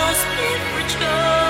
just been.